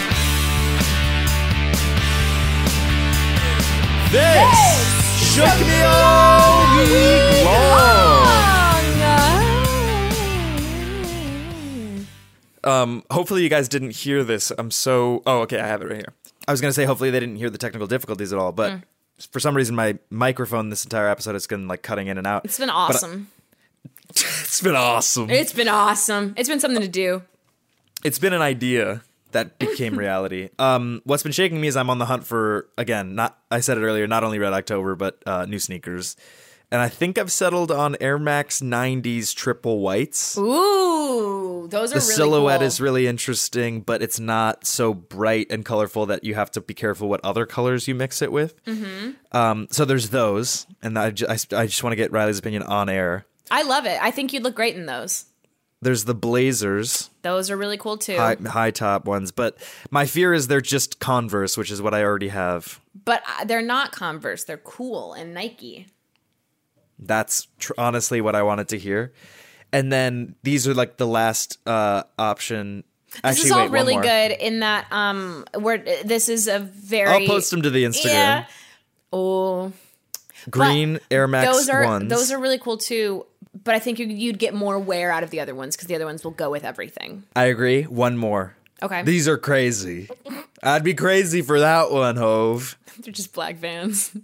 This shook me all week Um, hopefully you guys didn't hear this. I'm so. Oh, okay, I have it right here. I was gonna say hopefully they didn't hear the technical difficulties at all, but Mm. for some reason my microphone this entire episode has been like cutting in and out. It's been awesome. It's been awesome. it's been awesome. It's been something to do. It's been an idea. that became reality. Um, what's been shaking me is I'm on the hunt for again. Not I said it earlier. Not only Red October, but uh, new sneakers. And I think I've settled on Air Max 90s triple whites. Ooh, those are the really silhouette cool. is really interesting, but it's not so bright and colorful that you have to be careful what other colors you mix it with. Mm-hmm. Um, so there's those, and I just, I, I just want to get Reilly's opinion on air. I love it. I think you'd look great in those. There's the blazers, Those are really cool too. high, high top ones, but my fear is they're just Converse, which is what I already have. But uh, they're not Converse. They're cool and Nike. That's tr- honestly what I wanted to hear. And then these are like the last uh, option. This Actually, is all wait, really good in that um where this is a very I'll post them to the Instagram. Yeah. Oh, Green Air Max those are ones. those are really cool too. But I think you'd get more wear out of the other ones because the other ones will go with everything. I agree. One more. Okay. These are crazy. I'd be crazy for that one, Hove. They're just black vans.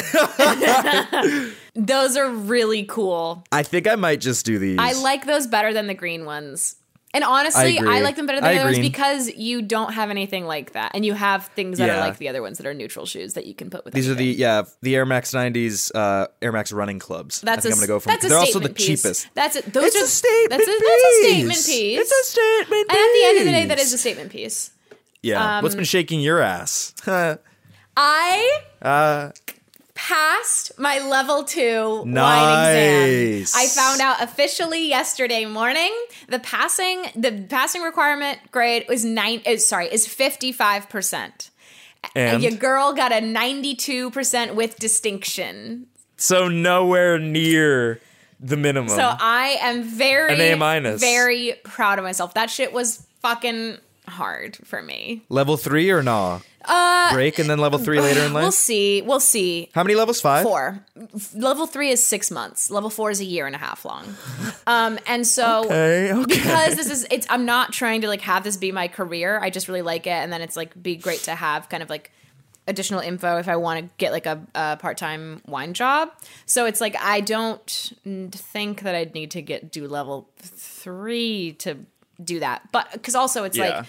those are really cool. I think I might just do these. I like those better than the green ones. And honestly, I. I, like them better than I the other ones because you don't have anything like that. And you have things that are like the other ones that are neutral shoes that you can put with These are the anything. yeah the Air Max 90s uh, Air Max running clubs. That's I think a, I'm gonna go for that's a They're also the statement piece. cheapest. That's it. Those It's are a statement that's a, That's a statement piece. piece. It's a statement And at the end of the day, that is a statement piece. Yeah. What's been shaking your ass? I uh, passed my level two wine Nice. exam. I found out officially yesterday morning. The passing the passing requirement grade was nine. Is sorry is fifty five percent. And Your girl got a ninety two percent with distinction. so nowhere near the minimum. So I am very An A minus. very proud of myself. That shit was fucking hard for me. level three or nah? Uh, Break and then level three later in life. We'll see. We'll see. How many levels? Five. Four. Level three is six months. Level four is a year and a half long. Um, and so Okay, okay. because this is it's I'm not trying to like have this be my career. I just really like it, and then it's like be great to have kind of like additional info if I want to get like a, a part time wine job. So it's like I don't think that I'd need to get do level three to do that, but because also it's Yeah. like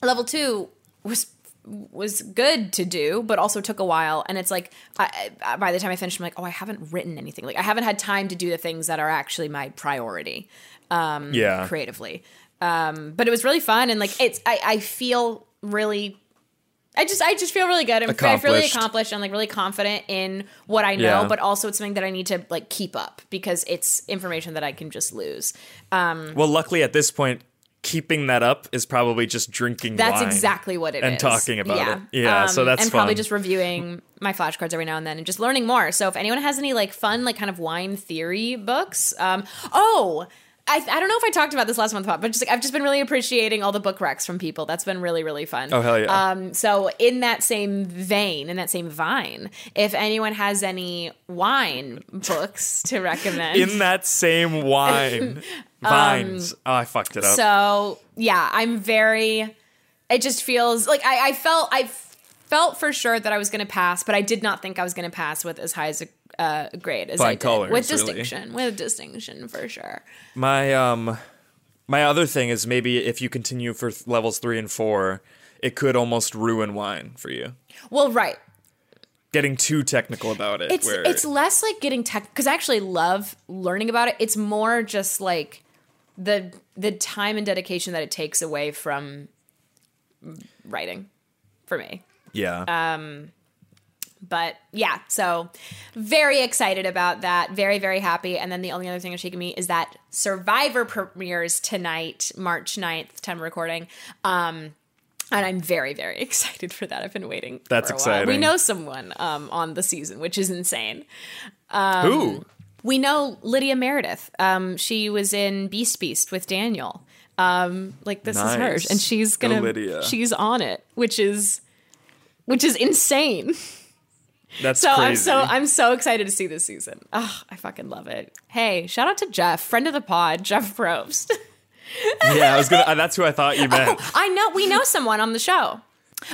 level two was was good to do but also took a while and it's like I, I, by the time i finished i'm like oh i haven't written anything like i haven't had time to do the things that are actually my priority um Yeah. creatively um but it was really fun and like it's i i feel really I just I just feel really good. I'm I feel really Accomplished. I'm like really confident in what I know, Yeah. but also it's something that I need to like keep up because it's information that I can just lose. Um, well, luckily at this point, keeping that up is probably just drinking That's exactly what it is, and talking about yeah. it. Yeah, so Um, that's and fun. probably just reviewing my flashcards every now and then and just learning more. So if anyone has any like fun like kind of wine theory books, um, oh. I, I don't know if I talked about this last month, but just like I've just been really appreciating all the book recs from people. That's been really really fun. Oh, hell yeah. Um, so in that same vein, in that same vine, if anyone has any wine books to recommend, in that same wine vines. oh, I fucked it up. Um, So yeah, I'm very. It just feels like I, I felt I felt for sure that I was going to pass, but I did not think I was going to pass with as high as a uh, grade as By I did colors, with really. distinction, with distinction for sure. My um my other thing is maybe if you continue for th- levels 3 and 4, it could almost ruin wine for you. Well, right. Getting too technical about it It's where it's less like getting tech because I actually love learning about it. It's more just like the the time and dedication that it takes away from writing for me. Yeah. Um, but yeah, so very excited about that. Very, very happy. And then the only other thing that's shaking me is that Survivor premieres tonight, March 9th, time recording. Um, and I'm very, very excited for that. I've been waiting. That's a while. We know someone um, on the season, which is insane. Um, Who? We know Lydia Meredith. Um, she was in Beast Beast with Daniel. Um, like this is Nice. hers, and she's gonna Lydia. she's on it, which is which is insane. That's so crazy. I'm so I'm so excited to see this season. Oh, I fucking love it. Hey, shout out to Jeff, friend of the pod, Jeff Probst. yeah, I was going to that's who I thought you meant. I know we know someone on the show.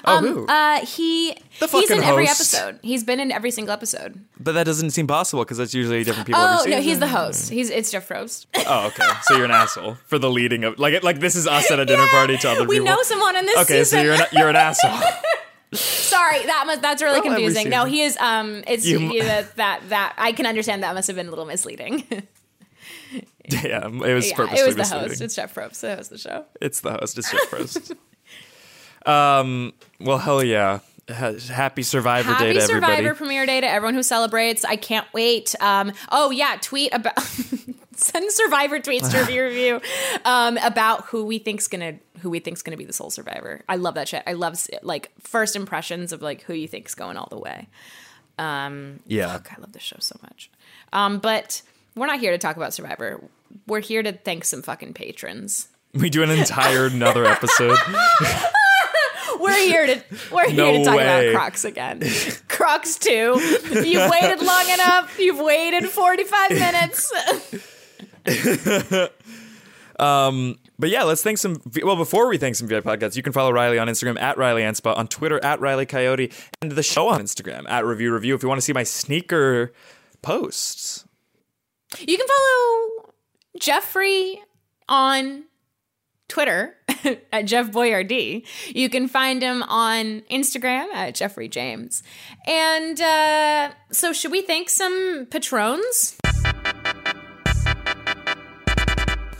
Oh, who? Uh, he The he's in every host. episode. He's been in every single episode. But that doesn't seem possible because that's usually different people. oh no, he's the host. He's it's Jeff Probst. Oh, okay. So you're an asshole for the leading of like like this is us at a dinner party to other we people. We know someone in this Okay, so you're an, you're an asshole. Sorry, that must that's really confusing. No, he is. Um, it's You that that that I can understand that must have been a little misleading. yeah, it was yeah, purposely it was the misleading. host. It's Jeff Probst that hosts the show. It's the host. It's Jeff Probst. um. Well, hell yeah. Happy Survivor Day Happy to Survivor everybody. premiere day to everyone who celebrates. I can't wait. Um, oh yeah, tweet about send Survivor tweets to Review Revue um, about who we think's gonna who we think's gonna be the sole survivor. I love that shit. I love like first impressions of like who you think's going all the way. Um, Yeah. fuck, I love this show so much. Um, but we're not here to talk about Survivor. We're here to thank some fucking patrons. We do an entire another episode. We're here to we're No here to talk way. about Crocs again. Crocs two. You've waited long enough. You've waited forty five minutes. But yeah, let's thank some. Well, before we thank some VI podcasts, you can follow Reilly on Instagram at Reilly Anspaugh, on Twitter at Riley Coyote, and the show on Instagram at Review Revue. If you want to see my sneaker posts, You can follow Geoffrey on Twitter at Geoff Boyardee. You can find him on Instagram at Geoffrey James. And uh, so, should we thank some patrons?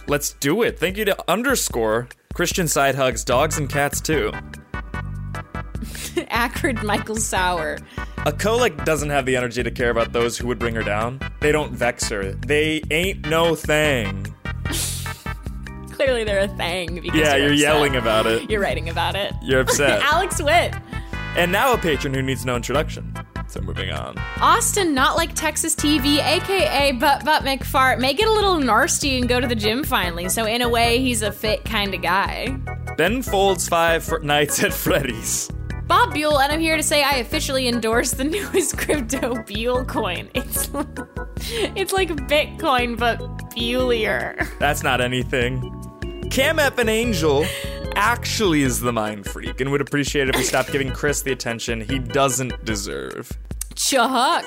Let's do it. Thank you to underscore Christian Side Hugs, Dogs and Cats too. Acrid Michael Sauer. A Kolick doesn't have the energy to care about those who would bring her down. They don't vex her. They ain't no thing. Clearly, they're a thing. Because Yeah, you're you're yelling about it. You're writing about it. You're upset. Alex Witt. and now a patron who needs no introduction. So moving on. Austin, not like Texas TV, aka Butt Butt McFart, may get a little nasty and go to the gym finally. So in a way, he's a fit kind of guy. Ben folds five for nights at Freddy's. Bob Buell, and I'm here to say I officially endorse the newest crypto Buell coin. It's it's like Bitcoin but Buellier. That's not anything. Cam F and Angel actually is the mind freak and would appreciate if we stopped giving Chris the attention he doesn't deserve. Chuck.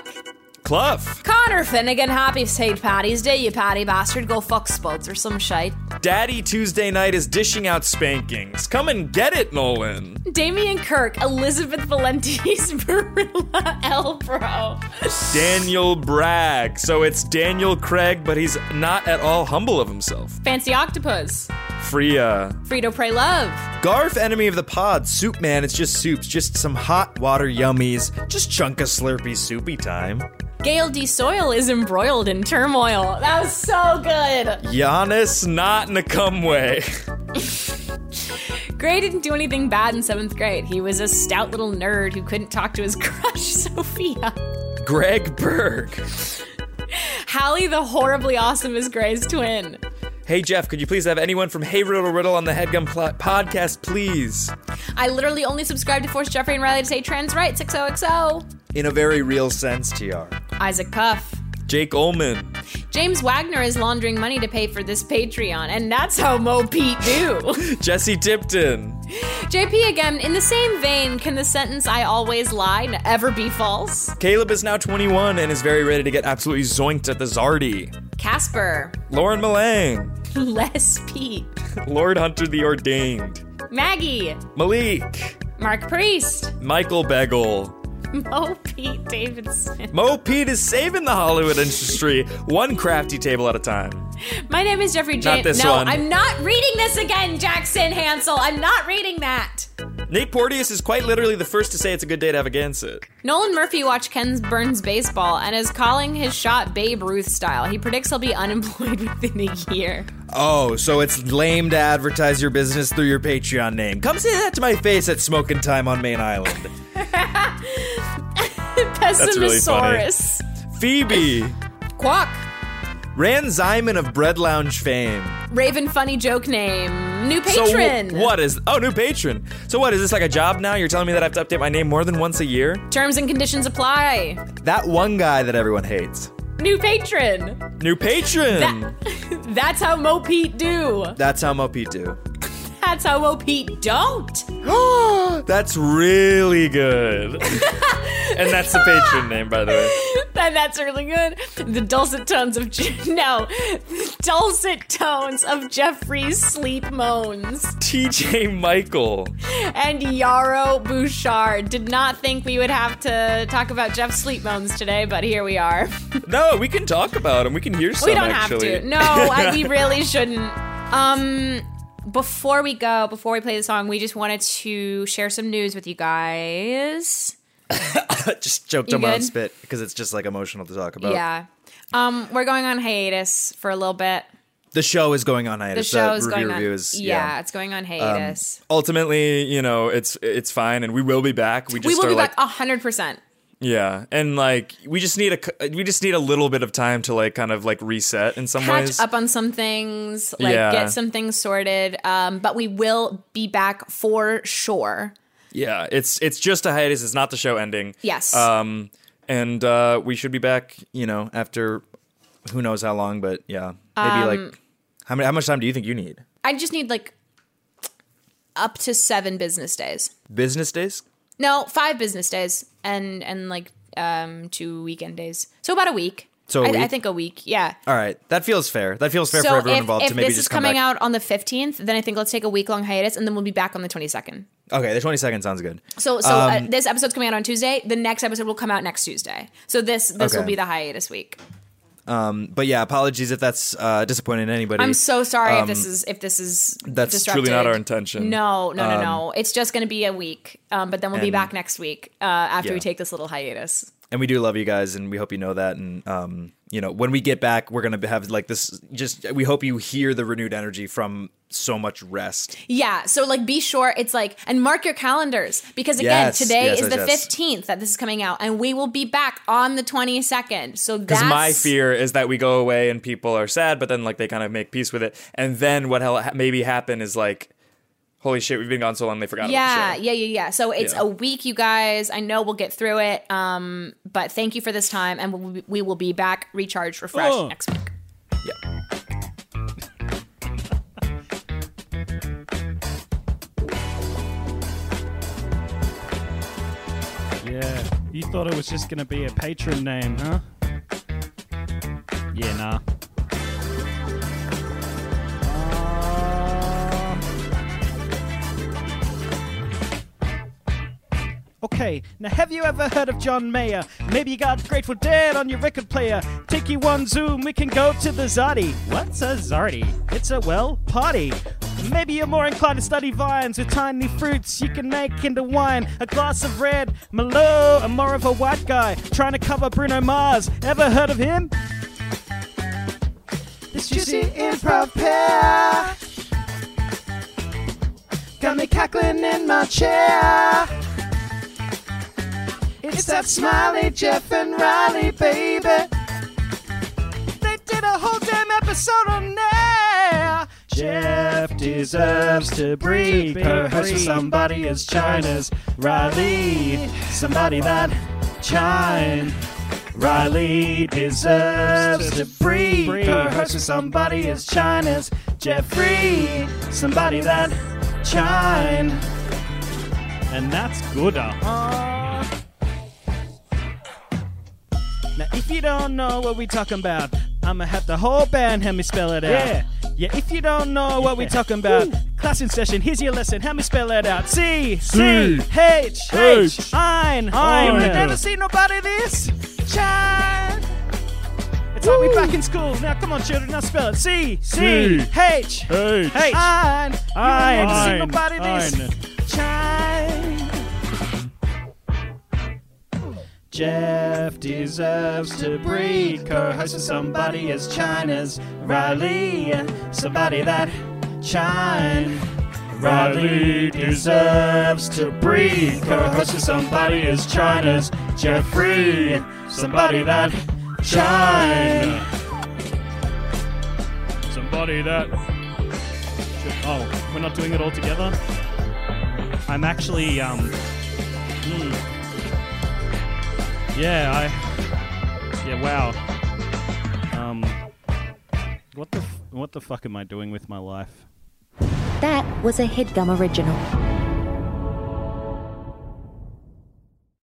Clough. Connor Finnegan, happy St. Patty's Day, you patty bastard. Go fuck Spuds or some shite. Daddy Tuesday night is dishing out spankings. Come and get it, Nolan. Damian Kirk, Elizabeth Valenti's Marilla Elbro. Daniel Bragg. So it's Daniel Craig, but he's not at all humble of himself. Fancy Octopus. Freya. Frito Pray Love. Garf, enemy of the pod. Soup man, it's just soups. Just some hot water yummies. Just chunk of slurpy soupy time. Gail D. Soil is embroiled in turmoil. That was so good. Giannis not in a cum way. Gray didn't do anything bad in seventh grade. He was a stout little nerd who couldn't talk to his crush, Sophia. Greg Berg. Hallie, the horribly awesome, is Gray's twin. Hey Geoff, could you please have anyone from Hey Riddle Riddle on the Headgum pl- podcast, please? I literally only subscribe to force Geoffrey and Reilly to say trans right, 60XO. In a very real sense, TR. Isaac Puff. Jake Ullman. James Wagner is laundering money to pay for this Patreon, and that's how Mo Pete do. Jesse Tipton. JP again, in the same vein, can the sentence I always lie ever be false? Caleb is now 21 and is very ready to get absolutely zoinked at the Zardy. Casper. Lauren Malang. Les Pete. Lord Hunter the Ordained. Maggie. Malik. Mark Priest. Michael Begel. Mo Pete Davidson. Mo Pete is saving the Hollywood industry one crafty table at a time. My name is Geoffrey James. this no, one. I'm not reading this again, Jackson Hansel. I'm not reading that. Nate Porteous is quite literally the first to say it's a good day to have a Gansett. Nolan Murphy watched Ken Burns baseball and is calling his shot Babe Ruth style. He predicts he'll be unemployed within a year. Oh, so it's lame to advertise your business through your Patreon name. Come say that to my face at Smoking Time on Main Island. really funny. Pessimisaurus. Phoebe. Quack. Ran Zyman of Bread Lounge fame. Raven funny joke name. New patron. wh- what is? Oh, new patron. So what is this like a job now? You're telling me that I have to update my name more than once a year? Terms and conditions apply. That one guy that everyone hates. New patron. New patron. That- that's how Mo Pete do. That's how Mo Pete do. That's how Mo Pete don't. That's really good. and that's the patron name, by the way. and that's really good. The dulcet tones of no, the dulcet tones of Geoffrey's sleep moans. TJ Michael. And Yarrow Bouchard did not think we would have to talk about Geoff's sleep moans today, but here we are. No, we can talk about him. We can hear some. we don't actually. have to. No, I, we really shouldn't. Um, before we go, before we play the song, we just wanted to share some news with you guys. just choked You on my own spit because it's just like emotional to talk about. Yeah. Um, we're going on hiatus for a little bit. The show is going on hiatus. The show is review going on. is yeah, it's going on hiatus. Ultimately, you know, it's it's fine, and we will be back. We just we will be like, back hundred percent. yeah, and like we just need a we just need a little bit of time to like kind of like reset in some Catch ways. up on some things, like Yeah. get some things sorted. Um, but we will be back for sure. Yeah, it's it's just a hiatus. It's not the show ending. Yes. Um, and uh, we should be back. you know after who knows how long, but yeah, maybe like how many, how much time do you think you need? I just need like up to seven business days. Business days. No, five business days and and like um two weekend days. So about a week. So I, I think a week. Yeah. All right, that feels fair. That feels fair so for everyone if, involved if to maybe this just is coming back. out on the 15th, then I think let's take a week long hiatus and then we'll be back on the 22nd. Okay, the twenty second sounds good. So so uh, Um, this episode's coming out on Tuesday. The next episode will come out next Tuesday. So this this will be the hiatus week. Um, but yeah, apologies if that's uh, disappointing anybody. I'm so sorry if Um, this is if this is that's disrupted. truly not our intention. No, no, no, Um, no. It's just going to be a week, um, but then we'll be back next week uh, after Yeah. we take this little hiatus. And we do love you guys, and we hope you know that. And um, you know, when we get back, we're gonna have like this. Just we hope you hear the renewed energy from so much rest. Yeah, so like be sure it's like and mark your calendars because again Yes, today yes, is yes, the yes. 15th that this is coming out and we will be back on the 22nd. So Because my fear is that we go away and people are sad, but then like they kind of make peace with it, and then what hell ha- maybe happen is like, holy shit, we've been gone so long they forgot. Yeah, about the show. yeah, yeah, yeah. So it's Yeah. a week, you guys. I know we'll get through it. Um, but thank you for this time, and we'll be, we will be back, recharged, refreshed Oh. next week. Yeah. yeah, you thought it was just gonna be a patron name, huh? Yeah, nah. Okay, now have you ever heard of John Mayer? Maybe you got Grateful Dead on your record player. Take you one zoom, we can go to the Zardy. What's a Zardy? It's a, well, party. Maybe you're more inclined to study vines with tiny fruits you can make into wine. A glass of red, Malo, I'm more of a white guy trying to cover Bruno Mars. Ever heard of him? This juicy improv pair got me cackling in my chair. It's that smiley Geoff and Reilly, baby. They did a whole damn episode on there. Geoff deserves to breathe. Perhaps somebody as China's Reilly. Somebody that shine. Reilly deserves to breathe. Perhaps somebody as China's Geoffrey. Somebody that shine. And that's good, uh-huh. You don't know what we talking about, I'ma have the whole band help me spell it out. Yeah. Yeah, if you don't know what we talking about, class in session, here's your lesson, help me spell it out. C, C, H, H, Ein, Ein. You never seen nobody this? Shine. It's like we back in school. Now, come on, children, now spell it. C, C, H, H, Ein. Ein. You never seen nobody this? Shine. Geoff deserves to breed. Co-host with somebody as China's Reilly, somebody that shine. Reilly deserves to breed. Co-host with somebody as China's Geoffrey, somebody that shine. Somebody that. Oh, we're not doing it all together. I'm actually um. hmm. Yeah, I. Yeah, wow. Um, what the f- what the fuck am I doing with my life? That was a headgum original.